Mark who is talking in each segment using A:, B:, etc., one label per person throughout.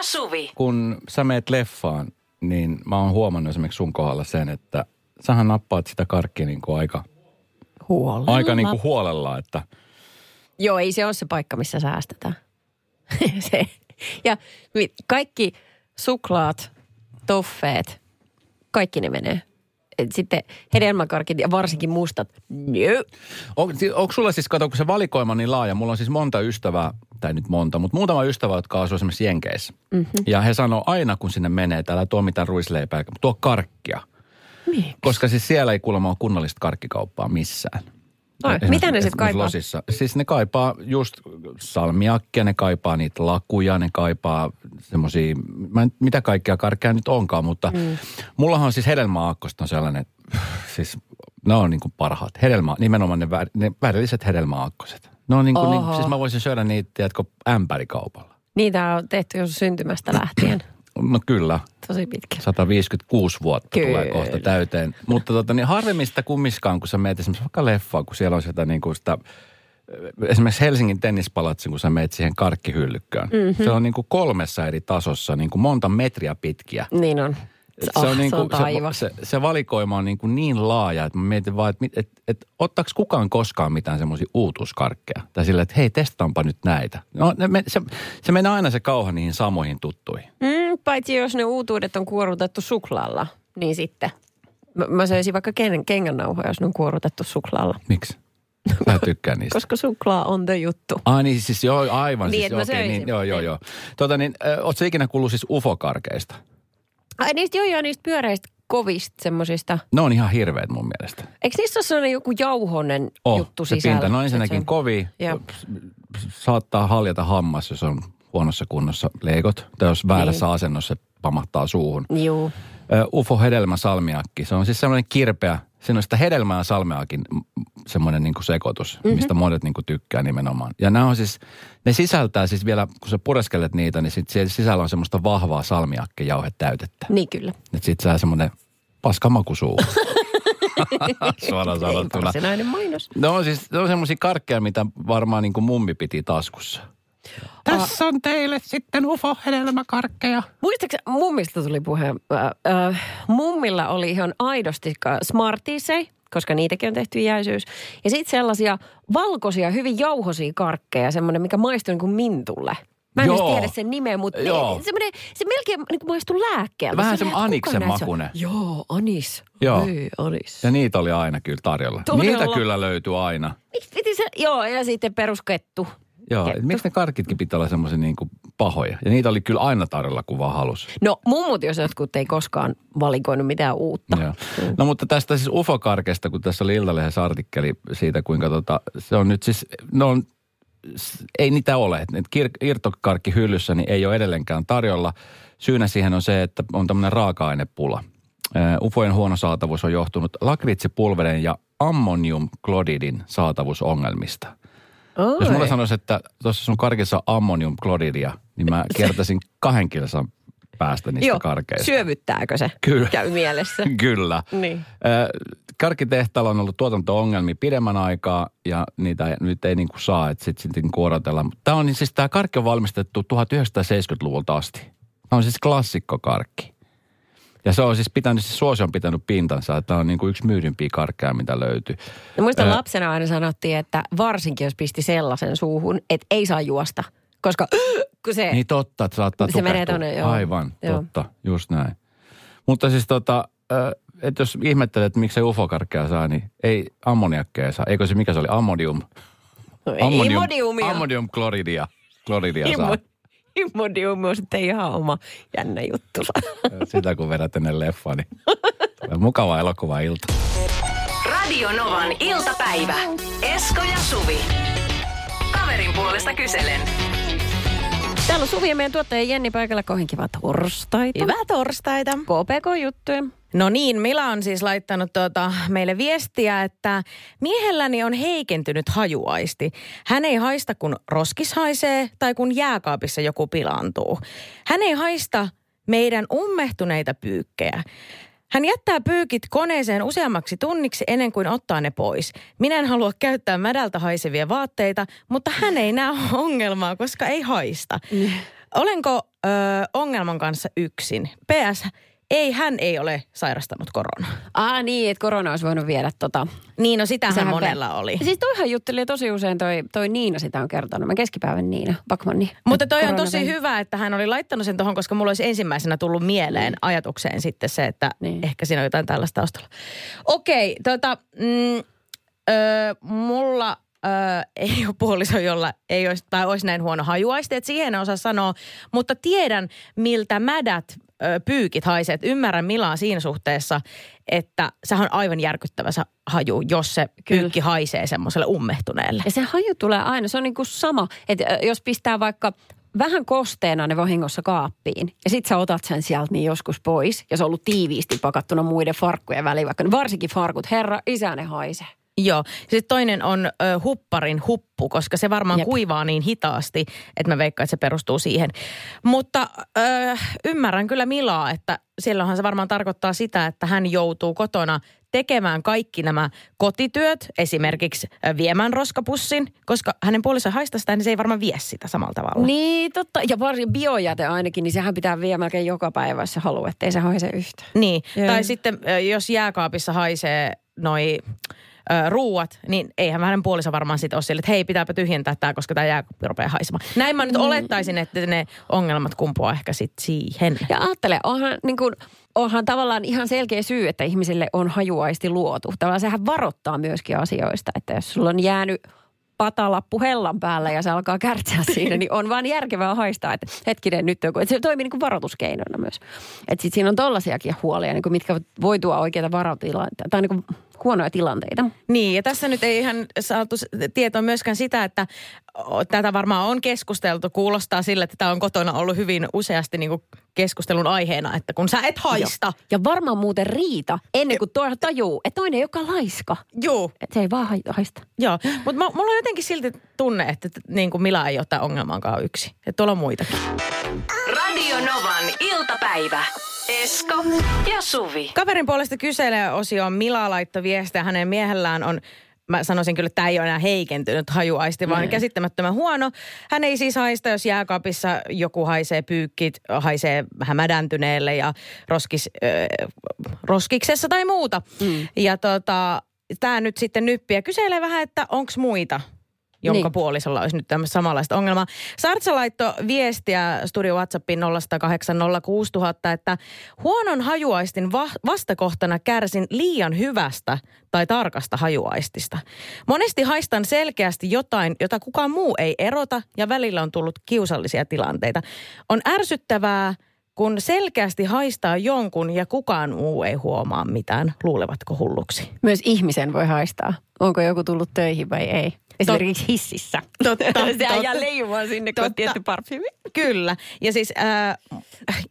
A: ja Suvi.
B: kun sä meet leffaan, niin mä oon huomannut esimerkiksi sun kohdalla sen, että sähän nappaat sitä karkkia niin kuin aika,
C: Huolella.
B: aika niin kuin huolella, että
C: Joo, ei se ole se paikka, missä säästetään. se. Ja kaikki suklaat, toffeet, kaikki ne menee. Sitten hedelmäkarkit ja varsinkin mustat, nö.
B: On, onko sulla siis, kato, kun se valikoima on niin laaja, mulla on siis monta ystävää, tai nyt monta, mutta muutama ystävä, jotka asuu esimerkiksi Jenkeissä. Mm-hmm. Ja he sanoo aina, kun sinne menee, että älä tuo mitään ruisleipää, tuo karkkia.
C: Miksi?
B: Koska siis siellä ei kuulemma ole kunnollista karkkikauppaa missään. Esimerkiksi-
C: mitä ne sit
B: esimerkiksi
C: kaipaa?
B: Losissa. Siis ne kaipaa just salmiakkia, ne kaipaa niitä lakuja, ne kaipaa mä en, mitä kaikkea karkkia nyt onkaan, mutta mm. mullahan on siis hedelmäaakkosta on sellainen, siis ne on niin kuin parhaat. Hedelmä, nimenomaan ne, vär, ne värilliset hedelmäaakkoset. Ne on niin kuin, niin, siis mä voisin syödä niitä, tiedätkö, ämpärikaupalla.
C: Niitä on tehty jo syntymästä lähtien.
B: No kyllä,
C: Tosi pitkä.
B: 156 vuotta
C: Kyllä.
B: tulee kohta täyteen. Mutta tota, niin harvemmin sitä kummiskaan, kun sä meet esimerkiksi vaikka leffaan, kun siellä on sitä, niin kuin sitä esimerkiksi Helsingin tennispalatsin, kun sä meet siihen karkkihyllykköön. Mm-hmm. Se on niin kuin kolmessa eri tasossa, niin kuin monta metriä pitkiä.
C: Niin on.
B: Se,
C: Oh,
B: on, niin
C: se
B: kuin,
C: on
B: se, se, se valikoima on niin, kuin niin laaja, että mä mietin vaan, että, että, että ottaako kukaan koskaan mitään semmoisia uutuuskarkkeja. Tai sillä, että hei, testaanpa nyt näitä. No, ne, se, se menee aina se kauha niihin samoihin tuttuihin.
C: Mm, paitsi jos ne uutuudet on kuorutettu suklaalla, niin sitten. Mä, mä söisin vaikka ken, kengännauhoja, jos ne on kuorutettu suklaalla.
B: Miksi? Mä tykkään niistä.
C: Koska suklaa on the juttu.
B: Ai niin, siis joo, aivan.
C: Niin,
B: siis,
C: söisin.
B: niin, joo, joo, joo. Tota niin, äh, ootko ikinä kuullut siis ufokarkeista?
C: Ai niistä joo joo, niistä pyöreistä kovista semmosista.
B: Ne on ihan hirveät mun mielestä.
C: Eikö niissä ole sellainen joku jauhonen
B: Oh,
C: juttu
B: se
C: sisällä?
B: pinta, no ensinnäkin
C: on-
B: kovi,
C: Joo.
B: saattaa haljata hammas, jos on huonossa kunnossa leikot. Tai jos väärässä
C: Niin.
B: asennossa se pamahtaa suuhun.
C: Juu.
B: Ufo hedelmä salmiakki, se on siis semmoinen kirpeä, siinä on sitä hedelmää ja salmiakin mm, semmoinen niin sekoitus,
C: Mhm.
B: mm-hmm. mistä monet niin kuin tykkää nimenomaan. Ja nämä on siis, ne sisältää siis vielä, kun sä pureskelet niitä, niin sit siellä sisällä on semmoista vahvaa salmiakkijauhetäytettä.
C: Niin kyllä.
B: Että sit saa semmoinen paskamaku suuhun. Suoraan
C: Ei
B: sanottuna.
C: varsinainen mainos.
B: No on siis, ne on semmoisia karkkeja, mitä varmaan niin kuin mummi piti taskussa. Tässä on teille sitten ufo-hedelmäkarkkeja.
C: Muistaakseni, mummista tuli puhe. Äh, äh, mummilla oli ihan aidosti smartisei, koska niitäkin on tehty jäisyys. Ja sitten sellaisia valkoisia, hyvin jauhosia karkkeja, semmoinen, mikä maistuu niin kuin mintulle. Mä en
B: Joo.
C: edes tiedä sen nimeä, mutta
B: Joo.
C: semmoinen, se melkein niin maistuu lääkkeeltä.
B: Vähän
C: kuka
B: aniksen makunen.
C: Joo, anis.
B: Joo.
C: Ei, anis.
B: Ja niitä oli aina kyllä tarjolla.
C: Todella.
B: Niitä kyllä löytyi aina.
C: Miksi piti se? Joo, ja sitten peruskettu.
B: Joo, et miksi ne karkitkin pitää olla semmoisia niin kuin pahoja? Ja niitä oli kyllä aina tarjolla, kun vaan halusi.
C: No mummut, jos jotkut ei koskaan valikoinut mitään uutta.
B: Joo. No mutta tästä siis ufokarkesta, kun tässä oli Iltalehdessä artikkeli siitä, kuinka tota, se on nyt siis, ne on, ei niitä ole. Kir- irtokarkki hyllyssä niin ei ole edelleenkään tarjolla. Syynä siihen on se, että on tämmöinen raaka-ainepula. Ufojen huono saatavuus on johtunut lakritsipulverin ja ammoniumklodidin saatavuusongelmista. Jos mulle
C: Oi.
B: sanoisi, että tuossa sun karkissa on ammoniumklodidia, niin mä kertaisin kahden kilsan päästä niistä
C: Joo,
B: karkeista.
C: syövyttääkö se?
B: Kyllä.
C: Käy mielessä.
B: Kyllä.
C: Niin.
B: Ö, Karkkitehtaalla on ollut tuotanto-ongelmia pidemmän aikaa ja niitä ei- nyt ei niinku saa, että sitten sit niinku odotellaan. Tämä on siis tämä karkki on valmistettu 1970-luvulta asti. Tämä on siis klassikkokarkki. Ja se on siis pitänyt, siis suosio on pitänyt pintansa, että on niinku yksi myydympiä karkkeja, mitä löytyy.
C: No muistan
B: Ö,
C: lapsena aina sanottiin, että varsinkin jos pisti sellaisen suuhun, että ei saa juosta. Koska kun se...
B: Niin totta, että saattaa
C: Se menee tonne, joo.
B: Aivan,
C: Joo.
B: totta, just näin. Mutta siis tota, että jos ihmettelet, että miksi se ufokarkkeja saa, niin ei ammoniakkeja saa. Eikö se, mikä se oli, ammonium?
C: No ei Imodiumia.
B: Ammoniumkloridia. Kloridia saa.
C: Imodium on sitten ihan oma jännä juttu.
B: Sitä kun vedät ennen leffaa, niin mukava elokuva ilta.
A: Radio Novan iltapäivä. Esko ja Suvi. Kaverin puolesta kyselen.
C: Täällä on Suvi ja meidän tuottaja Jenni paikalla kohin kiva torstaita.
D: Hyvää torstaita.
C: KPK-juttuja.
D: No niin, Mila on siis laittanut tuota meille viestiä, että miehelläni on heikentynyt hajuaisti. Hän ei haista, kun roskis haisee tai kun jääkaapissa joku pilaantuu. Hän ei haista meidän ummehtuneita pyykkejä. Hän jättää pyykit koneeseen useammaksi tunniksi ennen kuin ottaa ne pois. Minä en halua käyttää mädältä haisevia vaatteita, mutta hän ei näe ongelmaa, koska ei haista. Olenko ö, ongelman kanssa yksin? PS, ei, hän ei ole sairastanut koronaa.
C: Ah niin, että korona olisi voinut viedä tota.
D: Niin, no sitähän
C: Sehän
D: monella
C: pe-
D: oli.
C: Siis toihan jutteli tosi usein toi, toi Niina sitä on kertonut. Mä keskipäivän Niina Bakmanni.
D: Mutta toi on tosi
C: vei.
D: hyvä, että hän oli laittanut sen tuohon, koska mulla olisi ensimmäisenä tullut mieleen ajatukseen sitten se, että
C: Niin.
D: ehkä siinä on jotain tällaista taustalla. Okei, tota, mm, ö, mulla ö, ei ole puoliso, jolla ei olisi, tai olisi näin huono hajuaisti, että siihen en osaa sanoa, mutta tiedän, miltä mädät pyykit haisee. Et ymmärrän Milaa siinä suhteessa, että se on aivan järkyttävä se haju, jos se
C: Kyllä.
D: pyykki haisee semmoiselle ummehtuneelle.
C: Ja se haju tulee aina, se on niin kuin sama, että jos pistää vaikka vähän kosteena ne vahingossa kaappiin ja sit sä otat sen sieltä niin joskus pois ja se on ollut tiiviisti pakattuna muiden farkkujen väliin, vaikka varsinkin farkut, herra, isä ne haisee.
D: Joo. Sitten toinen on ö, hupparin huppu, koska se varmaan
C: Jep.
D: Kuivaa niin hitaasti, että mä veikkaan, että se perustuu siihen. Mutta ö, ymmärrän kyllä Milaa, että silloinhan se varmaan tarkoittaa sitä, että hän joutuu kotona tekemään kaikki nämä kotityöt, esimerkiksi viemään roskapussin, koska hänen puolisonsa haistaa sitä, niin se ei varmaan vie sitä samalla tavalla.
C: Niin, totta. Ja varsin biojäte ainakin, niin sehän pitää viedä melkein joka päivä, jos se haluaa, ettei se haise yhtään.
D: Niin,
C: Joo.
D: tai sitten jos jääkaapissa haisee noi ö, ruuat, niin eihän hänen puoliso varmaan sitten ole sille, että hei, pitääpä tyhjentää tämä, koska tämä jääkaappi rupeaa haisemaan. Näin mä nyt olettaisin, että ne ongelmat kumpuaa ehkä sitten siihen.
C: Ja ajattele, onhan, niin kuin, onhan tavallaan ihan selkeä syy, että ihmisille on hajuaisti luotu. Tavallaan sehän varoittaa myöskin asioista, että jos sulla on jäänyt patalappu hellan päällä ja se alkaa kärtsää siinä, niin on vaan järkevää haistaa, että hetkinen nyt joku. Että se toimii niin kuin varoituskeinona myös. Että sitten siinä on tollaisiakin huolia, niin kuin mitkä voi tuoda oikeita varotilanteita tai niin kuin huonoja tilanteita.
D: Niin, ja tässä nyt ei ihan saatu tietoa myöskään sitä, että tätä varmaan on keskusteltu. Kuulostaa sille, että tämä on kotona ollut hyvin useasti niin kuin keskustelun aiheena, että kun sä et haista.
C: Joo. Ja varmaan muuten riita ennen kuin toinen tajuu, että toinen ei olekaan laiska.
D: Joo.
C: Että se ei vaan hai- haista.
D: Joo, mutta mulla on jotenkin silti tunne, että niin kuin Mila ei ole tämän ongelmankaan yksi. Että tuolla on muitakin.
A: Radio Novan iltapäivä. Esko ja Suvi.
D: Kaverin puolesta kyselee osio Mila laittoi viestiä. Hänen miehellään on Mä sanoisin kyllä, että tämä ei ole enää heikentynyt hajuaisti, vaan käsittämättömän huono. Hän ei siis haista, jos jääkaapissa joku haisee pyykkit, haisee vähän mädäntyneelle ja roskis, äh, roskiksessa tai muuta. Mm. Ja tota, tämä nyt sitten nyppiä kyselee vähän, että onko muita jonka
C: Niin.
D: puolisolla olisi nyt tämmöistä samanlaista ongelmaa. Sartsa laittoi viestiä studio WhatsAppiin 0806000, että huonon hajuaistin va- vastakohtana kärsin liian hyvästä tai tarkasta hajuaistista. Monesti haistan selkeästi jotain, jota kukaan muu ei erota ja välillä on tullut kiusallisia tilanteita. On ärsyttävää, kun selkeästi haistaa jonkun ja kukaan muu ei huomaa mitään. Luulevatko hulluksi?
C: Myös ihmisen voi haistaa, onko joku tullut töihin vai ei. Esimerkiksi hississä.
D: Totta,
C: Sehän
D: totta.
C: jää leijumaan sinne, kun on tietty parfyymi.
D: Kyllä. Ja siis äh,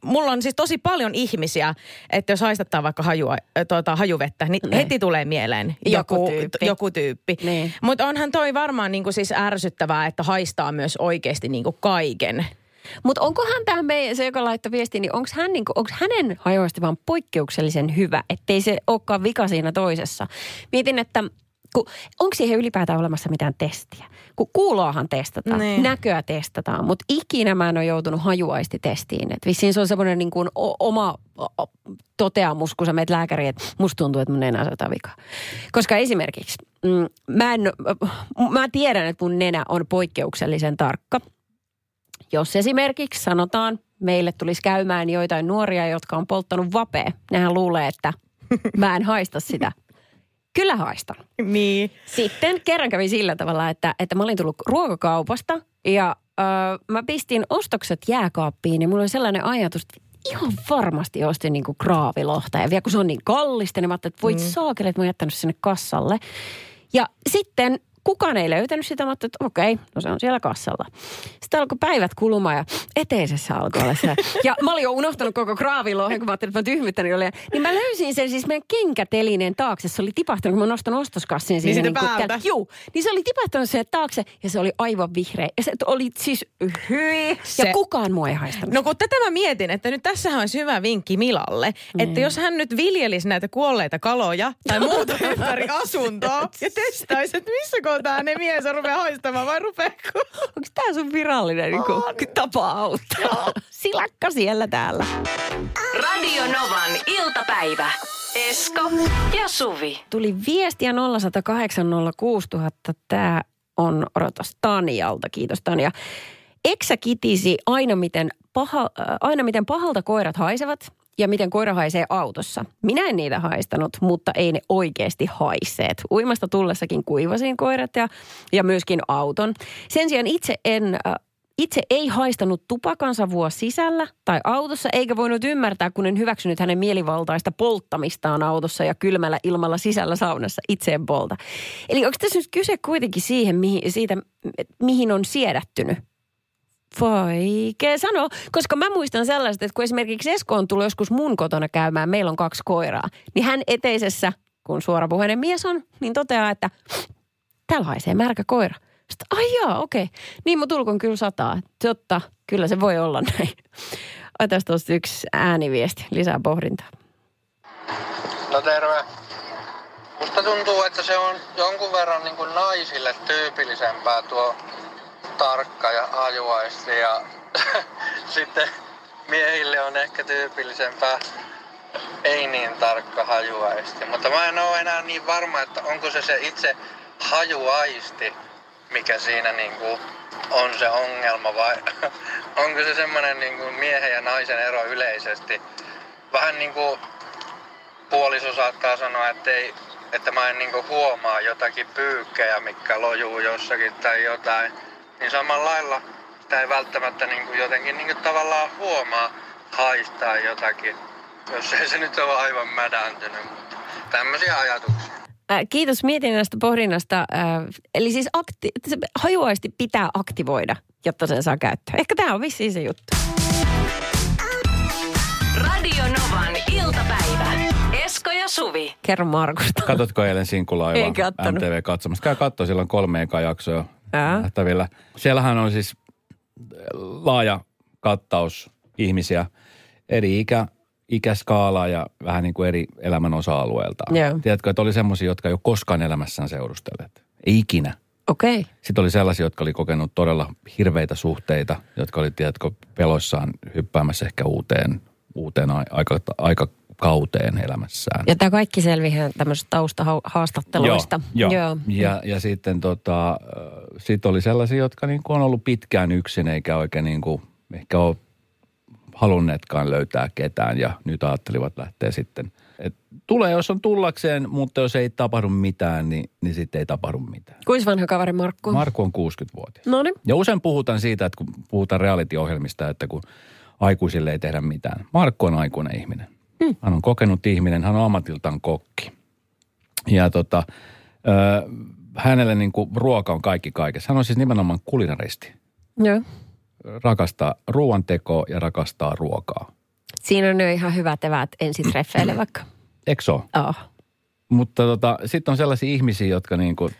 D: mulla on siis tosi paljon ihmisiä, että jos haistattaa vaikka hajua, äh, tuota, hajuvettä, niin
C: Niin.
D: heti tulee mieleen
C: Joku
D: joku,
C: tyyppi.
D: joku tyyppi.
C: Niin.
D: Mutta onhan toi varmaan niinku siis ärsyttävää, että haistaa myös oikeasti niinku kaiken.
C: Mutta onkohan tämä meidän, se joka laittoi viestin, niin onko hän niinku, onks hänen hajoisesti vaan poikkeuksellisen hyvä, ettei se olekaan vika siinä toisessa. Mietin, että onko siihen ylipäätään olemassa mitään testiä? Kun kuuloahan testataan,
D: Niin.
C: näköä testataan, mutta ikinä mä en ole joutunut hajuaistitestiin. Et vissiin se on semmoinen niin kuin oma toteamus, kun sä meet lääkäriin, että musta tuntuu, että mun nenässä on vikaa. Koska esimerkiksi mm, mä, en, mä tiedän, että mun nenä on poikkeuksellisen tarkka. Jos esimerkiksi sanotaan, meille tulisi käymään joitain nuoria, jotka on polttanut vapea, nehän luulee, että mä en haista sitä. Kyllä haistan.
D: Niin.
C: Sitten kerran kävi sillä tavalla, että, että mä olin tullut ruokakaupasta ja ö, mä pistin ostokset jääkaappiin ja mulla oli sellainen ajatus, että ihan varmasti ostin niinku kraavilohta. Ja vielä kun se on niin kallista, niin mä ajattelin, että voit mm. saakeli, että mä oon jättänyt sinne kassalle. Ja sitten kukaan ei löytänyt sitä. Mä ajattelin, että okei, no se on siellä kassalla. Sitten alkoi päivät kulumaan ja eteisessä alkoi olla se. Ja mä olin jo unohtanut koko kraavilohen, kun mä ajattelin, että mä tyhmittänyt oli. Niin mä löysin sen siis meidän kenkätelineen taakse. Se oli tipahtanut, kun mä nostan ostoskassin siihen. kuin
D: päältä?
C: täällä- Juu, niin se oli tipahtanut sen taakse ja se oli aivan vihreä. Ja se oli siis hyi. Ja
D: Se-
C: kukaan mua ei haistanut.
D: No kun tätä mä mietin, että nyt tässähän olisi hyvä vinkki Milalle,
C: Niin.
D: että jos hän nyt viljelisi näitä kuolleita kaloja tai muuta ympäri asuntoa ja testaisi, että missä kohtaa tää ne mies on rupea haistamaan vai rupeeko?
C: Onko tämä sun virallinen niin kuin, tapa auttaa? Silakka siellä täällä.
A: Radio Novan iltapäivä. Esko ja Suvi.
C: Tuli viestiä 0108 06000. Tämä on, odotas, Tanialta. Kiitos Tania. Eksä kitisi aina miten, paha, äh, aina miten pahalta koirat haisevat ja miten koira haisee autossa. Minä en niitä haistanut, mutta ei ne oikeasti haiseet. Uimasta tullessakin kuivasin koirat ja, ja myöskin auton. Sen sijaan itse en äh, itse ei haistanut tupakansavua sisällä tai autossa, eikä voinut ymmärtää, kun en hyväksynyt hänen mielivaltaista polttamistaan autossa ja kylmällä ilmalla sisällä saunassa itseen polta. Eli onko tässä nyt kyse kuitenkin siihen, mihin, siitä, mihin on siedättynyt? Vaikea sanoa, koska mä muistan sellaista, että kun esimerkiksi Esko on tullut joskus mun kotona käymään, meillä on kaksi koiraa, niin hän eteisessä, kun suorapuheinen mies on, niin toteaa, että täällä haisee märkä koira. Sitten, ai jaa, okei. Niin mun tulkon kyllä sataa. Totta, kyllä se voi olla näin. Otas tuosta yksi ääniviesti, lisää pohdintaa.
E: No terve. Musta tuntuu, että se on jonkun verran niin kuin naisille tyypillisempää tuo tarkka ja hajuaisti ja sitten miehille on ehkä tyypillisempää ei niin tarkka hajuaisti. Mutta mä en ole enää niin varma, että onko se se itse hajuaisti, mikä siinä niin kuin on se ongelma vai onko se semmoinen niin kuin miehen ja naisen ero yleisesti. Vähän niin kuin puoliso saattaa sanoa, että, ei, että mä en niin kuin huomaa jotakin pyykkejä, mikä lojuu jossakin tai jotain. Niin samalla lailla sitä ei välttämättä niin kuin jotenkin niin kuin tavallaan huomaa haistaa jotakin, jos ei se nyt ole aivan mädäntynyt. Mutta tämmöisiä ajatuksia.
C: Äh, kiitos mietinnästä, pohdinnasta. Äh, eli siis akti- se hajuaisti pitää aktivoida, jotta sen saa käyttöön. Ehkä tämä on vissiin se juttu.
A: Radio Novan iltapäivä. Esko ja Suvi.
C: Kerro Markusta.
B: Katotko eilen
C: kattonut.
B: MTV katsomassa? Käy katsoa, siellä on kolme eka jaksoa
C: Ää.
B: nähtävillä. Siellähän on siis laaja kattaus ihmisiä, eri ikä, ikäskaalaa ja vähän niin kuin eri elämän osa-alueelta.
C: Joo.
B: Tiedätkö, että oli semmoisia, jotka ei ole koskaan elämässään seurustelleet. Ei ikinä.
C: Okei. Okay.
B: Sitten oli sellaisia, jotka oli kokenut todella hirveitä suhteita, jotka oli, tiedätkö, peloissaan hyppäämässä ehkä uuteen, uuteen ai- aika, aikakauteen elämässään.
C: Ja tämä kaikki selviää tämmöisistä taustahaastatteluista.
B: Joo, joo.
C: Joo.
B: Ja, ja sitten tota, sit oli sellaisia, jotka niin kuin on ollut pitkään yksin eikä oikein niin kuin, ehkä ole halunneetkaan löytää ketään ja nyt ajattelivat lähteä sitten. Et tulee, jos on tullakseen, mutta jos ei tapahdu mitään, niin, niin sitten ei tapahdu mitään.
C: Kuinka vanha kaveri Markku?
B: Markku on 60-vuotias.
C: No niin.
B: Ja usein puhutaan siitä, että kun puhutaan reality-ohjelmista, että kun aikuisille ei tehdä mitään. Markku on aikuinen ihminen. Hmm. Hän on kokenut ihminen, hän on ammatiltaan kokki. Ja tota, ö, hänelle niin kuin ruoka on kaikki kaikessa. Hän on siis nimenomaan kulinaristi.
C: Joo.
B: Rakastaa ruoantekoa ja rakastaa ruokaa.
C: Siinä on jo ihan hyvät eväät ensitreffeille vaikka.
B: Eikö se?
C: Oh.
B: Mutta tota, sitten on sellaisia ihmisiä, jotka niin kuin,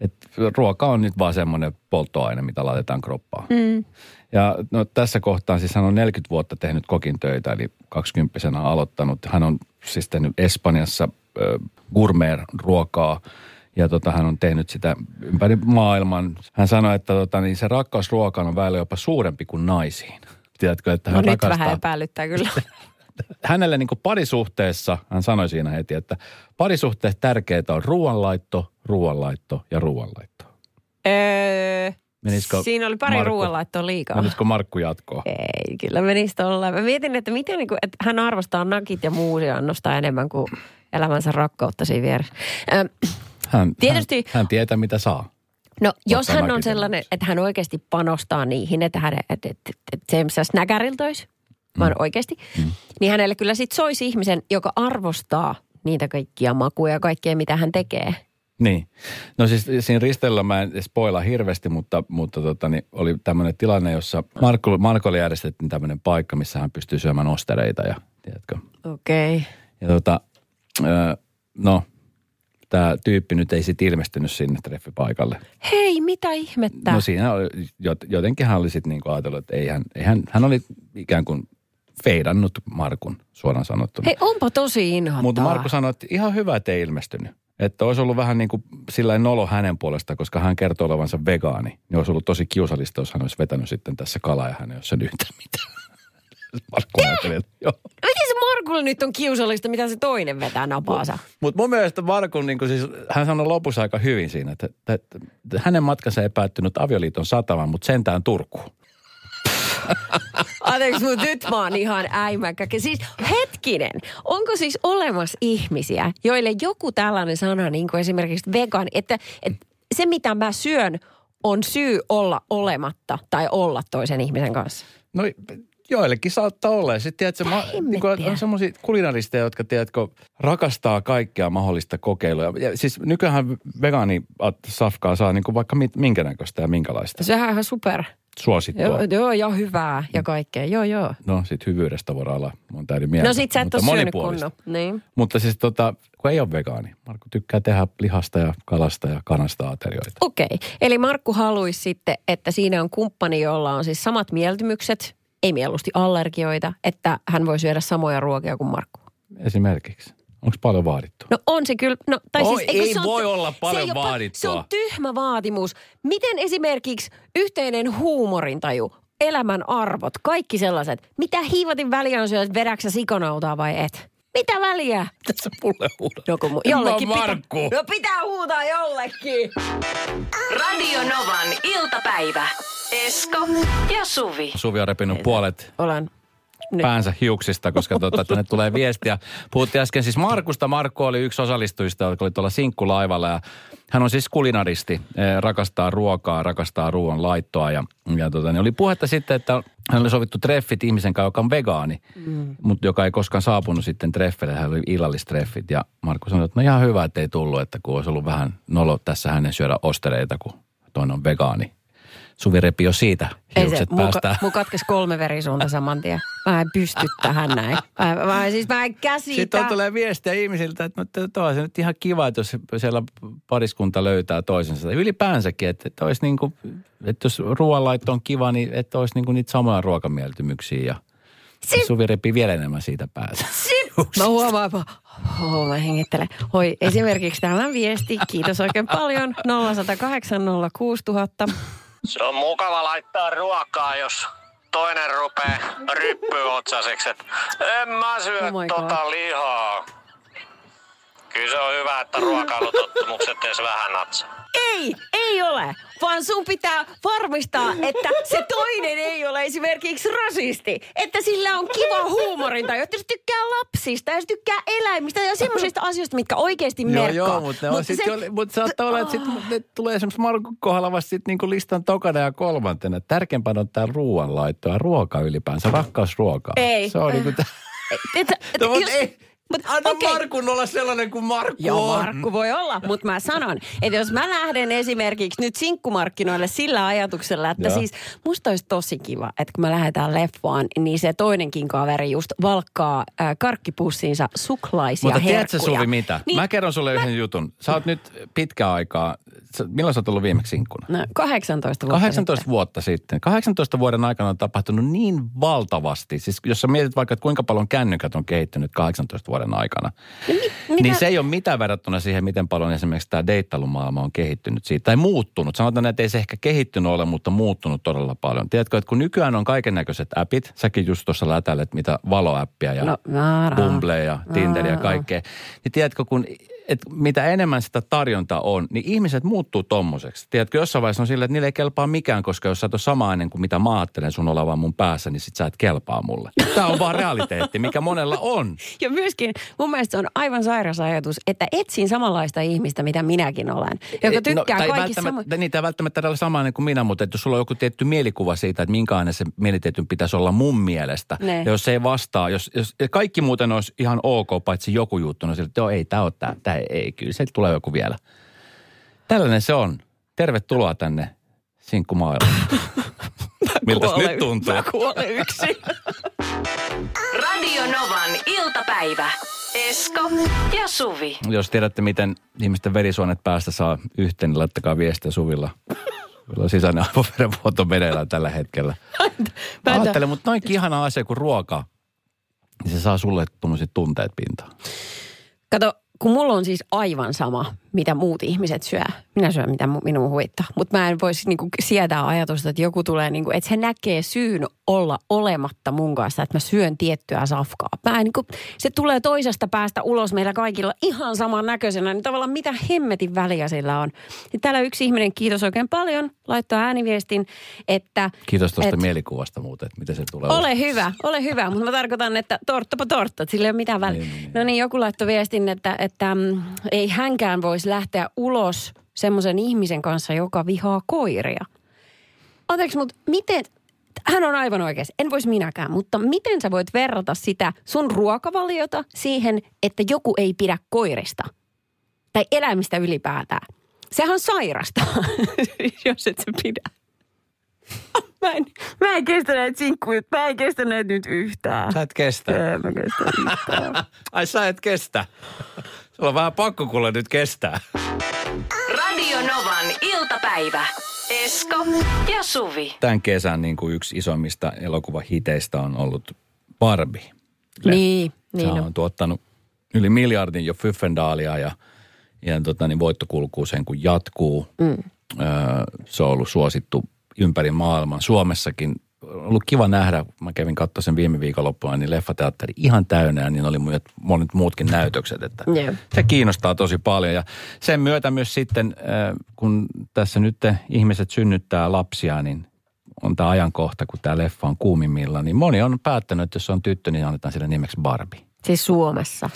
B: että ruoka on nyt vaan semmoinen polttoaine, mitä laitetaan kroppaan. Mm. Ja no, tässä kohtaa siis hän on 40 vuotta tehnyt kokin töitä, eli 20 aloittanut. Hän on siis tehnyt Espanjassa äh, gourmet-ruokaa ja tota, hän on tehnyt sitä ympäri maailman. Hän sanoi, että tota, niin se rakkaus ruokaan on välillä jopa suurempi kuin naisiin. Tiedätkö, että
C: No
B: hän
C: nyt
B: rakastaa
C: vähän epäilyttää kyllä.
B: hänelle niin parisuhteessa, hän sanoi siinä heti, että parisuhteessa tärkeää on ruoanlaitto, ruoanlaitto ja ruoanlaitto.
C: öö,
B: Menisikö
C: siinä oli pari
B: Markku-
C: ruoanlaittoa liikaa.
B: Menisikö Markku jatkoa?
C: Ei, kyllä menisi tolleen. Mä mietin, että miten niin kuin, että hän arvostaa nakit ja muusia annostaa enemmän kuin elämänsä rakkautta siinä vieressä. Ö,
B: Hän,
C: Tietysti-
B: hän, hän tietää mitä saa.
C: No jos
B: Ottaa
C: hän on sellainen, että hän oikeasti panostaa niihin, että, hän, että, että, että, että se snäkäriltä olisi, vaan oikeasti,
B: Mm.
C: niin hänelle kyllä sit soisi ihmisen, joka arvostaa niitä kaikkia makuja ja kaikkea, mitä hän tekee.
B: Niin. No siis siinä risteilyllä mä en spoilaa hirveästi, mutta, mutta tota, niin oli tämmöinen tilanne, jossa Marko, Markolle järjestettiin tämmöinen paikka, missä hän pystyy syömään ostereita ja tiedätkö.
C: Okei. Okay.
B: Ja tota, ö, no, tämä tyyppi nyt ei sitten ilmestynyt sinne treffipaikalle.
C: Hei, mitä ihmettä?
B: No siinä oli, jot- jotenkin hän oli sitten niinku ajatellut, että ei hän, ei hän, hän oli ikään kuin feidannut Markun suoraan sanottuna.
C: Hei, onpa tosi inhottavaa.
B: Mutta Markku sanoi, että ihan hyvä, että ei ilmestynyt. Että olisi ollut vähän niin kuin sillä nolo hänen puolesta, koska hän kertoo olevansa vegaani. Niin olisi ollut tosi kiusallista, jos hän olisi vetänyt sitten tässä kalaa ja hän ei olisi yhtään mitään. Markku ajatteli, että joo.
C: Miten se Markulle nyt on kiusallista, mitä se toinen vetää napaansa?
B: Mutta mun mielestä Markun, niin siis, hän sanoi lopussa aika hyvin siinä, että, että, että hänen matkansa ei päättynyt avioliiton satamaan, mutta sentään Turkuun.
C: Anteeksi, mutta nyt mä oon ihan äimäkkä. Siis hetkinen, onko siis olemassa ihmisiä, joille joku tällainen sana, niin kuin esimerkiksi vegan, että, että se mitä mä syön on syy olla olematta tai olla toisen ihmisen kanssa?
B: No joillekin saattaa olla. Sitten tiedätkö, ma, niin kuin, on semmoisia kulinaristeja, jotka tiedätkö, rakastaa kaikkea mahdollista kokeilua. Ja siis nykyään vegaani safkaa saa niin kuin vaikka mit, minkä näköistä ja minkälaista.
C: Sehän on ihan super.
B: Suosittua.
C: Joo, joo, ja hyvää ja kaikkea. Joo, joo.
B: No sit hyvyydestä voidaan olla monta eri mieltä.
C: No sit sä et ole syönyt kunnon. Niin.
B: Mutta siis tota, kun ei ole vegaani. Markku tykkää tehdä lihasta ja kalasta ja kanasta aterioita.
C: Okei, eli Markku haluaisi sitten, että siinä on kumppani, jolla on siis samat mieltymykset, ei mieluusti allergioita, että hän voi syödä samoja ruokia kuin Markku.
B: Esimerkiksi. Onko paljon vaadittu?
C: No on se kyllä. No, tai
B: Oi,
C: siis, eikö
B: ei
C: se on-
B: voi olla
C: se
B: paljon
C: pa-
B: vaadittua.
C: Se on tyhmä vaatimus. Miten esimerkiksi yhteinen huumorintaju, elämän arvot, kaikki sellaiset. Mitä hiivatin väliä on syödä, vedäksä sikonautaa vai et? Mitä väliä?
B: Tässä mulle huudat.
C: Joku, mu-
B: En mä
C: jollekin pitää, no pitää huutaa jollekin.
A: Radio Novan iltapäivä. Esko ja Suvi.
B: Suvi on repinut puolet
C: Olen nyt.
B: päänsä hiuksista, koska tota, tänne tulee viestiä. Puhuttiin äsken siis Markusta. Markku oli yksi osallistujista, joka oli tuolla sinkkulaivalla ja hän on siis kulinaristi, eh, rakastaa ruokaa, rakastaa ruoan laittoa ja, ja tota, niin oli puhetta sitten, että hän oli sovittu treffit ihmisen kanssa, joka on vegaani, mm. mutta joka ei koskaan saapunut sitten treffeille. Hän oli illallistreffit ja Markku sanoi, että no ihan hyvä, että ei tullut, että kun olisi ollut vähän nolo tässä hänen syödä ostereita, kun toinen on vegaani. Suvi repi jo siitä
C: Ei
B: hiukset
C: se, mun, mun katkes kolme verisuunta saman tien. Mä en pysty tähän näin. Mä, mä, siis mä en käsitä.
B: Sitten on tulee viestiä ihmisiltä, että no, on se nyt ihan kiva, että jos siellä pariskunta löytää toisensa. Ylipäänsäkin, että, että, olisi niin kuin, että jos ruoanlaitto on kiva, niin että olisi niin kuin niitä samoja ruokamieltymyksiä. Ja
C: Siis-
B: Suvi repii vielä enemmän siitä päästä.
C: Mä huomaan, että oh, mä hengittelen. Hoi, esimerkiksi tämä viesti, kiitos oikein paljon, 0108 06000.
F: Se on mukava laittaa ruokaa, jos toinen rupeaa ryppyotsaseksi, että en mä syö
C: Oh
F: tota lihaa. Kyllä se on hyvä, että ruokailutottumukset edes vähän natsaa.
C: Ei, ei ole, vaan sun pitää varmistaa, että se toinen ei ole esimerkiksi rasisti. Että sillä on kiva huumorinta, että se tykkää lapsista ja se tykkää eläimistä ja semmoisista asioista, mitkä oikeasti
B: Joo,
C: merkkaa.
B: joo, mutta, ne on sit,
C: se-
B: jo, mutta saattaa olla, että sit, ne tulee esimerkiksi Markun kohdalla vasta sit niinku listan tokana ja kolmantena. Tärkeimpänä on tämä ruoanlaitto ja ruoka ylipäänsä, rakkaus ruokaa.
C: Ei.
B: Se on niinku tää.
C: Et, et,
B: No, mutta
C: jos-
B: ei,
C: mut
B: anna
C: okei.
B: Markun olla sellainen kuin Markku
C: Joo,
B: on.
C: Markku voi olla, mutta mä sanon, että jos mä lähden esimerkiksi nyt sinkkumarkkinoille sillä ajatuksella, että
B: Joo.
C: siis musta olisi tosi kiva, että kun me lähdetään leffaan, niin se toinenkin kaveri just valkkaa äh, karkkipussiinsa suklaisia
B: Mutta
C: herkkuja.
B: tiedätkö Suvi mitä?
C: Niin,
B: Mä kerron sulle yhden jutun. Sä oot nyt pitkä aikaa, milloin sä oot ollut viimeksi sinkkuna?
C: no, 18 vuotta
B: 18
C: sitten.
B: vuotta sitten. 18 vuoden aikana on tapahtunut niin valtavasti. Siis jos sä mietit vaikka, että kuinka paljon kännykät on kehittynyt 18 vuoden aikana,
C: mitä-
B: niin se ei ole mitään verrattuna siihen, miten paljon esimerkiksi tämä deittailumaailma on kehittynyt siitä. Tai muuttunut. Sanotaan, että ei se ehkä kehittynyt ole, mutta muuttunut todella paljon. Tiedätkö, että kun nykyään on kaiken näköiset appit, säkin just tuossa lätäilet, mitä valoäppiä ja
C: No.
B: Bumble ja Tinder ja kaikkea. Niin tiedätkö, kun et mitä enemmän sitä tarjontaa on, niin ihmiset muuttuu tommoseksi. Tiedätkö, jossain vaiheessa on silleen, että niille ei kelpaa mikään, koska jos sä et ole samainen kuin mitä mä ajattelen sun olevan mun päässä, niin sit sä et kelpaa mulle. Tämä on vaan realiteetti, mikä monella on.
C: Ja myöskin mun mielestä se on aivan sairas ajatus, että etsin samanlaista ihmistä, mitä minäkin olen, joka tykkää
B: no, tai
C: kaikista
B: välttämättä,
C: samoista.
B: Niitä ei välttämättä ole samainen kuin minä, mutta että jos sulla on joku tietty mielikuva siitä, että minkälainen se mielitietyn pitäisi olla mun mielestä.
C: Ne.
B: Ja jos se ei vastaa, jos, jos kaikki muuten olisi ihan ok, paitsi joku juttu, no sille, että joo, ei, tämä on tämä, tämä ei, kyllä, se tulee joku vielä. Tällainen se on. Tervetuloa tänne sinkkumaailmaan. Miltä nyt tuntuu?
C: Mä kuolen yksin.
A: Radio Novan iltapäivä. Esko ja Suvi.
B: Jos tiedätte, miten ihmisten verisuonet päästä saa yhteen, niin laittakaa viestiä Suvilla. Suvilla on sisäinen aivoverenvuoto meneillään tällä hetkellä.
C: Mä en-
B: Ajattele, mutta noinkin ihana asia kuin ruoka, niin se saa sulle tuommoiset tunteet pintaan.
C: Kato, kun mulla on siis aivan sama, mitä muut ihmiset syö. Minä syön, mitä minun huvittaa. Mutta mä en voisi niinku sietää ajatusta, että joku tulee, niinku, että se näkee syyn olla olematta mun kanssa, että mä syön tiettyä safkaa. Mä en, niinku, se tulee toisesta päästä ulos meillä kaikilla ihan saman näköisenä. Niin tavallaan mitä hemmetin väliä sillä on. Ja täällä yksi ihminen, kiitos oikein paljon, laittoi ääniviestin, että...
B: Kiitos tuosta
C: et-
B: mielikuvasta muuten, että miten se tulee.
C: Ole hyvä, ole hyvä, mutta mä tarkoitan, että torttapa tortta, että sillä ei ole mitään väliä.
B: Niin, niin, niin.
C: No niin, joku laittoi viestin, että, että mm, ei hänkään voisi lähteä ulos semmoisen ihmisen kanssa, joka vihaa koiria. Anteeksi, mutta miten, hän on aivan oikeassa, en voisi minäkään, mutta miten sä voit verrata sitä sun ruokavaliota siihen, että joku ei pidä koirista? Tai eläimistä ylipäätään. Sehän on sairasta, jos et sä pidä. Mä en, mä en kestä näitä sinkkuja, mä en kestä näitä nyt yhtään.
B: Sä et kestä.
C: En mä kestä yhtään.
B: Ai sä et kestä. Sulla on vähän pakko kuule nyt kestää.
A: Radio Novan iltapäivä. Esko ja Suvi.
B: Tämän kesän niin kuin yksi isoimmista elokuvahiteistä on ollut Barbie.
C: Niin,
B: Se
C: niin
B: on
C: on.
B: tuottanut yli miljardin jo Fyffendaalia ja, ja tota, niin voitto kulkuu sen kun jatkuu. Mm. Öö, se on ollut suosittu ympäri maailman. Suomessakin ollut kiva nähdä, mä kävin katsoa sen viime viikonloppuna, niin leffateatteri ihan täynnä ja niin oli monet, muutkin näytökset, että
C: Joo.
B: se kiinnostaa tosi paljon. Ja sen myötä myös sitten, äh, kun tässä nyt ihmiset synnyttää lapsia, niin on tämä ajankohta, kun tämä leffa on kuumimmilla, niin moni on päättänyt, että jos se on tyttö, niin annetaan sille nimeksi Barbie.
C: Siis Suomessa.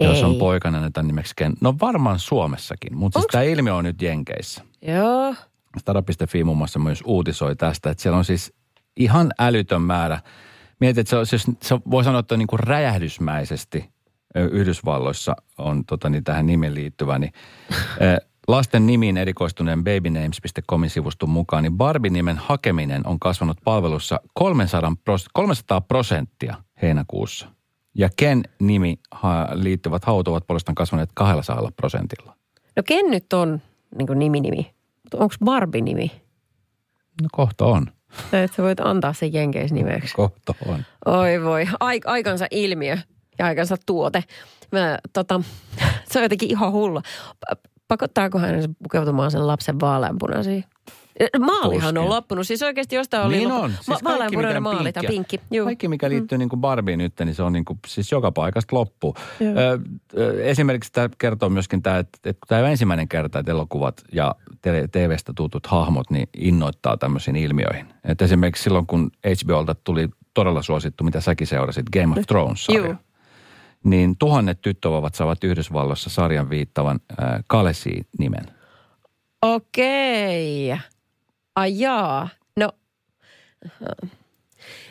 B: Ja Jos on
C: Ei.
B: poika, niin annetaan nimeksi Ken. No varmaan Suomessakin, mutta siis tämä ilmiö on nyt Jenkeissä.
C: Joo.
B: Stara.fi muun muassa myös uutisoi tästä, että siellä on siis ihan älytön määrä. Mietit, että se, on, siis, se voi sanoa, että on niin kuin räjähdysmäisesti Yhdysvalloissa on tota, niin tähän nimen liittyvä. Niin, lasten nimiin erikoistuneen babynames.comin sivuston mukaan, niin Barbie-nimen hakeminen on kasvanut palvelussa 300, pros- 300 prosenttia heinäkuussa. Ja Ken-nimi liittyvät haut ovat puolestaan kasvaneet 200 prosentilla.
C: No ken nyt on niin nimi-nimi? Onko Barbie-nimi?
B: No kohta on.
C: Tai että sä voit antaa sen jenkeisnimeksi.
B: Kohta on.
C: Oi voi, Ai, aikansa ilmiö ja aikansa tuote. Mä, tota, se on jotenkin ihan hulla. Pa- Pakottaako hän pukeutumaan sen lapsen vaaleanpunaisiin? Maalihan
B: Tuskin.
C: on loppunut. Siis oikeasti jostain oli
B: Niin
C: loppu-
B: on.
C: Ma-
B: Siis kaikki,
C: vaaleanpunainen
B: mikä on
C: maali tai pinkki. Juu.
B: Kaikki, mikä liittyy mm. niin kuin Barbieen nyt, niin se on niin kuin, siis joka paikasta loppu.
C: Joo.
B: Ö, ö, esimerkiksi tämä kertoo myöskin tämä, että, että kun tämä ensimmäinen kerta, että elokuvat ja TV-stä tutut hahmot niin innoittaa tämmöisiin ilmiöihin. Et esimerkiksi silloin, kun HBOlta tuli todella suosittu, mitä säkin seurasit, Game of Thrones-sarja.
C: Juu.
B: Niin tuhannet tyttövauvat saavat Yhdysvalloissa sarjan viittavan äh, Kalesi-nimen.
C: Okei. Ai jaa. No,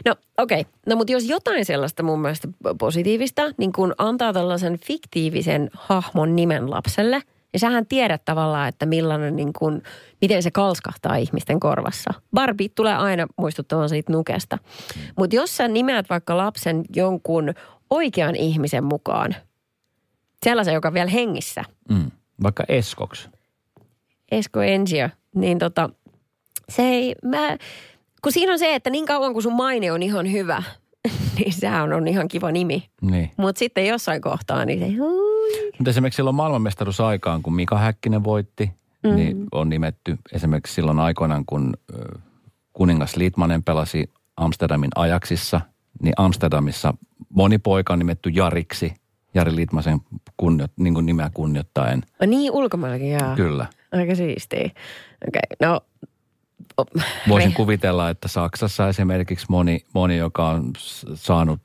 C: no okei. Okay. No mutta jos jotain sellaista mun mielestä positiivista, niin kun antaa tällaisen fiktiivisen hahmon nimen lapselle, niin sähän tiedät tavallaan, että millainen niin kun, miten se kalskahtaa ihmisten korvassa. Barbie tulee aina muistuttamaan siitä nukesta. Mutta jos sä nimeät vaikka lapsen jonkun oikean ihmisen mukaan, sellaisen, joka on vielä hengissä,
B: Mm. Vaikka Eskoks.
C: Esko Ensio, niin tota, se ei, mä, kun siinä on se, että niin kauan kun sun maine on ihan hyvä, niin sehän on ihan kiva nimi.
B: Niin.
C: Mutta sitten jossain kohtaa, niin se.
B: Mutta esimerkiksi silloin maailmanmestaruusaikaan, kun Mika Häkkinen voitti, mm. niin on nimetty esimerkiksi silloin aikoinaan, kun kuningas Litmanen pelasi Amsterdamin ajaksissa, niin Amsterdamissa moni poika on nimetty Jariksi, Jari Litmasen kunnio, niin kuin nimeä kunnioittaen.
C: Niin ulkomaillakin, jaa.
B: Kyllä.
C: Aika siistiä. Okei, okay, no.
B: Voisin
C: re-
B: kuvitella, että Saksassa esimerkiksi moni, moni joka on saanut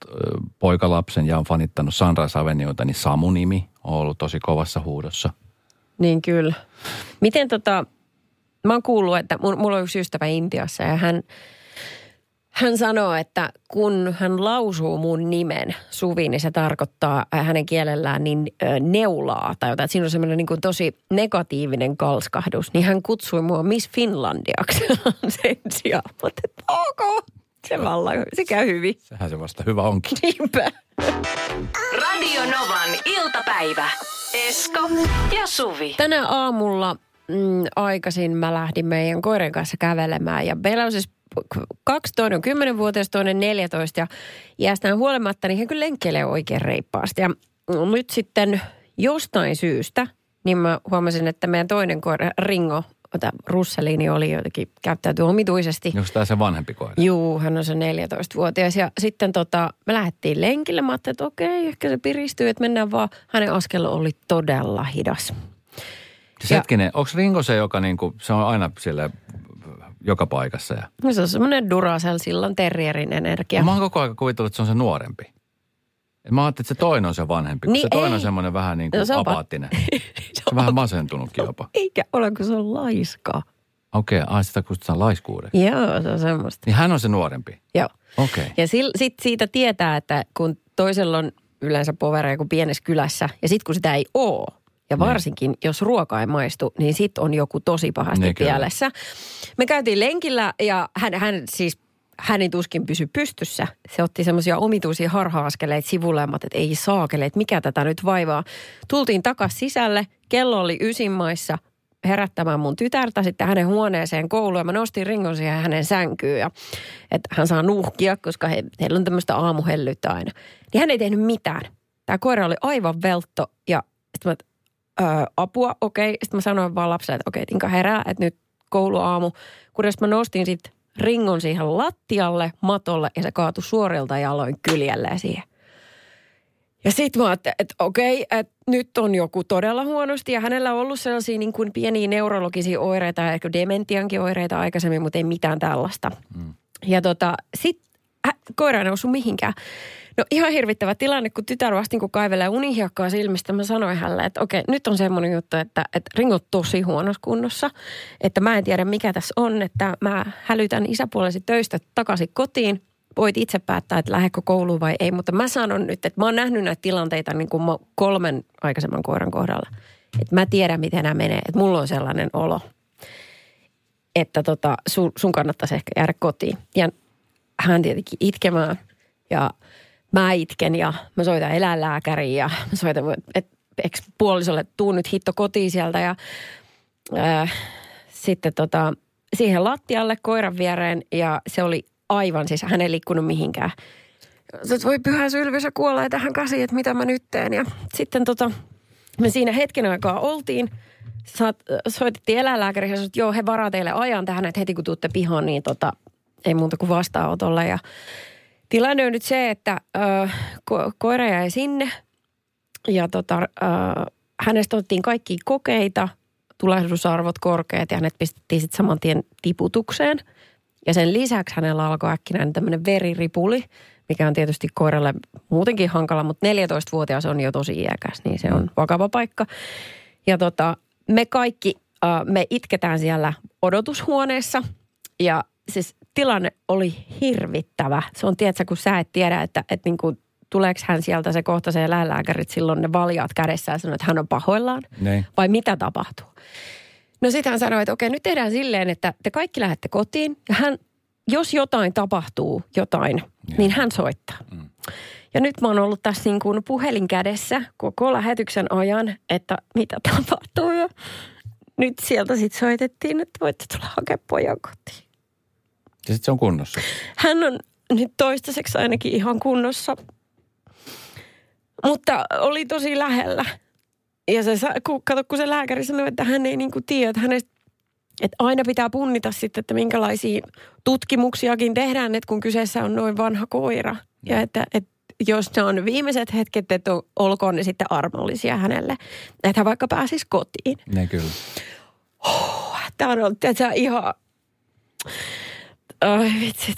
B: poikalapsen ja on fanittanut Sunrise Avenueta, niin Samu-nimi on ollut tosi kovassa huudossa.
C: Niin kyllä. Miten tota, mä oon kuullut, että mulla on yksi ystävä Intiassa ja hän, hän sanoo, että kun hän lausuu mun nimen Suvi, niin se tarkoittaa äh, hänen kielellään niin ö, neulaa tai jotain. Että siinä on semmoinen niin kuin tosi negatiivinen kalskahdus. Niin hän kutsui mua Miss Finlandiaksi sen sijaan. Mutta ok, se vallan, se käy hyvin.
B: Sehän se vasta hyvä onkin.
C: Niinpä.
A: Radio Novan iltapäivä. Esko ja Suvi.
C: Tänä aamulla mm, aikaisin mä lähdin meidän koiran kanssa kävelemään ja meillä on siis kaksi, toinen on 10-vuotias, toinen 14 ja iästään huolimatta, niin he kyllä lenkkeilee oikein reippaasti. Ja nyt sitten jostain syystä, niin mä huomasin, että meidän toinen koira, Ringo, ota, Russeliini oli jotenkin käyttäytyy omituisesti.
B: Onko tämä se vanhempi koira?
C: Juu, hän on se 14-vuotias. Ja sitten tota, me lähdettiin lenkille. Mä ajattelin, että okei, ehkä se piristyy, että mennään vaan. Hänen askel oli todella hidas.
B: Siis
C: Ja-
B: hetkinen, onko Ringo se, joka niinku, se on aina siellä joka paikassa? Ja...
C: No se on semmoinen Duracell silloin terrierin energia.
B: Mä oon koko ajan kuvitellut, että se on se nuorempi. Et mä ajattelin, että se toinen on se vanhempi,
C: Niin
B: se toinen on
C: ei.
B: semmoinen vähän niin kuin
C: No
B: no,
C: se
B: apaattinen. se on vähän masentunutkin jopa.
C: Eikä ole, kun se on laiska.
B: Okei, okay, ai sitä kutsutaan laiskuudeksi.
C: Joo, se on semmoista.
B: Niin hän on se nuorempi.
C: Joo.
B: Okei. Okay.
C: Ja sitten siitä tietää, että kun toisella on yleensä povereja kuin pienessä kylässä, ja sitten kun sitä ei oo, ja varsinkin jos ruoka ei maistu, niin sit on joku tosi pahasti
B: Niin, kyllä.
C: pielessä. Me käytiin lenkillä ja hän, hän siis hän tuskin pysy pystyssä. Se otti semmoisia omituisia harha-askeleita sivulle että ei saakele, että mikä tätä nyt vaivaa. Tultiin takas sisälle, kello oli ysin maissa herättämään mun tytärtä sitten hänen huoneeseen kouluun. Ja mä nostin ringon siihen hänen sänkyyn ja että hän saa nuhkia, koska he, heillä on tämmöistä aamuhellyttä aina. Niin hän ei tehnyt mitään. Tämä koira oli aivan veltto ja sitten mä, öö, apua, okei. Sitten mä sanoin vaan lapselle, että okei, Tinka herää, että nyt kouluaamu. Kunnes mä nostin sitten ringon siihen lattialle, matolle ja se kaatui suorilta jaloin kyljelleen siihen. Ja sitten mä ajattelin, että okei, että nyt on joku todella huonosti ja hänellä on ollut sellaisia niin kuin pieniä neurologisia oireita ja ehkä dementiankin oireita aikaisemmin, mutta ei mitään tällaista. Mm. Ja tota, sit hä, koira ei noussut mihinkään. No ihan hirvittävä tilanne, kun tytär vasta niin kaivelee unihiakkaa silmistä. Mä sanoin hänelle, että okei, nyt on semmoinen juttu, että, että ringo on tosi huonossa kunnossa. Että mä en tiedä, mikä tässä on, että mä hälytän isäpuolesi töistä takaisin kotiin. Voit itse päättää, että lähdekö kouluun vai ei, mutta mä sanon nyt, että mä oon nähnyt näitä tilanteita niin kuin kolmen aikaisemman koiran kohdalla. Että mä tiedän, miten nämä menee, että mulla on sellainen olo, että tota, sun, sun kannattaisi ehkä jäädä kotiin. Ja hän tietenkin itkemään ja mä itken ja mä soitan eläinlääkäriin ja mä soitan, että eikö puolisolle tuu nyt hitto kotiin sieltä ja ää, sitten tota, siihen lattialle koiran viereen ja se oli aivan siis, hän ei liikkunut mihinkään. Sä voi pyhä sylvys ja kuolee tähän käsiin, että mitä mä nyt teen. Ja sitten tota, me siinä hetken aikaa oltiin. Saat, soitettiin eläinlääkäriin ja sanoi, että joo, he varaa teille ajan tähän, että heti kun tuutte pihaan, niin tota, ei muuta kuin vastaanotolle. Ja tilanne on nyt se, että ö, ko- koira jäi sinne ja tota, ö, hänestä otettiin kaikki kokeita, tulehdusarvot korkeat ja hänet pistettiin sitten saman tien tiputukseen. Ja sen lisäksi hänellä alkoi äkkinäinen tämmöinen veriripuli, mikä on tietysti koiralle muutenkin hankala, mutta 14-vuotias on jo tosi iäkäs, niin se on vakava paikka. Ja tota, me kaikki, äh, me itketään siellä odotushuoneessa ja siis tilanne oli hirvittävä. Se on, tiedätkö, kun sä et tiedä, että, että niin kuin, tuleeko hän sieltä se kohta se eläinlääkärit silloin ne valjaat kädessä ja sanoo, että hän on pahoillaan.
B: Niin.
C: Vai mitä tapahtuu? No sitten hän sanoi, että okei, nyt tehdään silleen, että te kaikki lähdette kotiin ja hän, jos jotain tapahtuu, jotain, niin hän soittaa. Ja nyt mä oon ollut tässä niin kuin puhelin kädessä koko lähetyksen ajan, että mitä tapahtuu. Ja nyt sieltä sitten soitettiin, että voitte tulla hakemaan pojan kotiin.
B: Ja sitten se on kunnossa.
C: Hän on nyt toistaiseksi ainakin ihan kunnossa. Mutta oli tosi lähellä. Ja se, kun, kato, kun se lääkäri sanoi, että hän ei niinku tiedä, että hänestä että aina pitää punnita sitten, että minkälaisia tutkimuksiakin tehdään, että kun kyseessä on noin vanha koira. Ja että, että jos ne on viimeiset hetket, että on- olkoon ne sitten armollisia hänelle. Että hän vaikka pääsisi kotiin.
B: Ne kyllä.
C: Tämä on ollut ihan... Ai vitsi,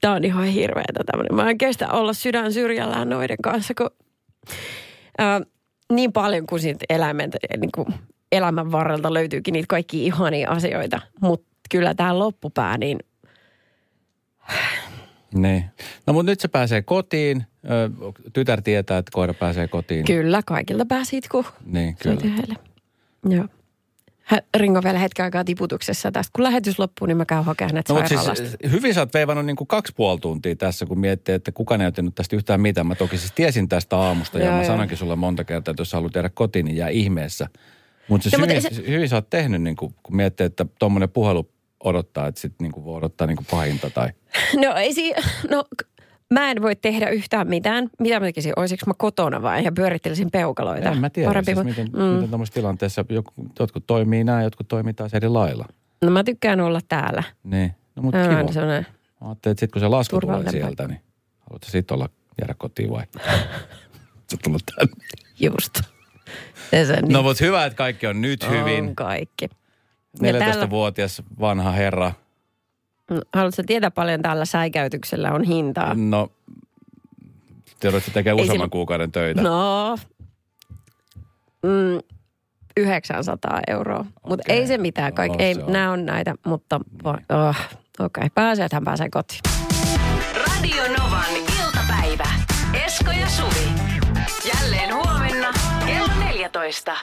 C: tää on ihan hirveetä tämmöinen. Mä en kestä olla sydän syrjällään noiden kanssa, kun ää, niin paljon kuin siitä eläimen, niin kuin elämän varrelta löytyykin niitä kaikki ihania asioita. Mutta kyllä tämä loppupää, niin
B: Niin. No mutta nyt se pääsee kotiin. Tytär tietää, että koira pääsee kotiin.
C: kyllä kaikilta pääsit, kun
B: Niin, kyllä.
C: Joo. Ringo vielä hetken aikaa tiputuksessa tästä. Kun lähetys loppuu, niin mä käyn hakemaan hänet
B: No,
C: sairaalasta.
B: siis, hyvin sä oot veivannut niin kuin kaksi puoli tuntia tässä, kun miettii, että kukaan ei ottanut tästä yhtään mitään. Mä toki siis tiesin tästä aamusta ja
C: Joo,
B: mä
C: joo.
B: sanoinkin sulle monta kertaa, että jos sä haluat jäädä kotiin, niin jää ihmeessä. Mutta siis
C: No,
B: hyvin,
C: se-
B: hyvin sä oot tehnyt, niin kuin, kun miettii, että tuommoinen puhelu odottaa, että sitten niin voi odottaa niin kuin pahinta tai...
C: No ei si- no Mä en voi tehdä yhtään mitään. Mitä mä tekisin? Olisiko mä kotona vai? Ja pyörittelisin peukaloita.
B: En mä tiedä
C: Parempi
B: siis, miten, mm. miten tuommoisessa tilanteessa jotkut toimii näin, jotkut toimii taas eri lailla.
C: No mä tykkään olla täällä.
B: Niin, no mutta
C: Mä
B: kiva.
C: sellainen.
B: Mä ajattelin, että sit kun se lasku tulee sieltä, niin haluatko sit olla jäädä kotiin vai? Sä tullut tänne.
C: Just. Se, se,
B: No mutta hyvä, että kaikki on nyt hyvin.
C: On kaikki. Ja täällä,
B: 14-vuotias vanha herra.
C: Haluatko tietää paljon tällä säikäytyksellä on hintaa?
B: No, te joudutte tekemään useamman
C: sillä-
B: kuukauden töitä.
C: No, mm, 900 euroa. Mutta
B: Okei.
C: ei se mitään. Kaik,
B: No,
C: ei,
B: se on.
C: nämä on näitä, mutta oh, okei. Okay. Pääsee, että hän pääsee kotiin.
A: Radio Novan iltapäivä. Esko ja Suvi. Jälleen huomenna kello 14.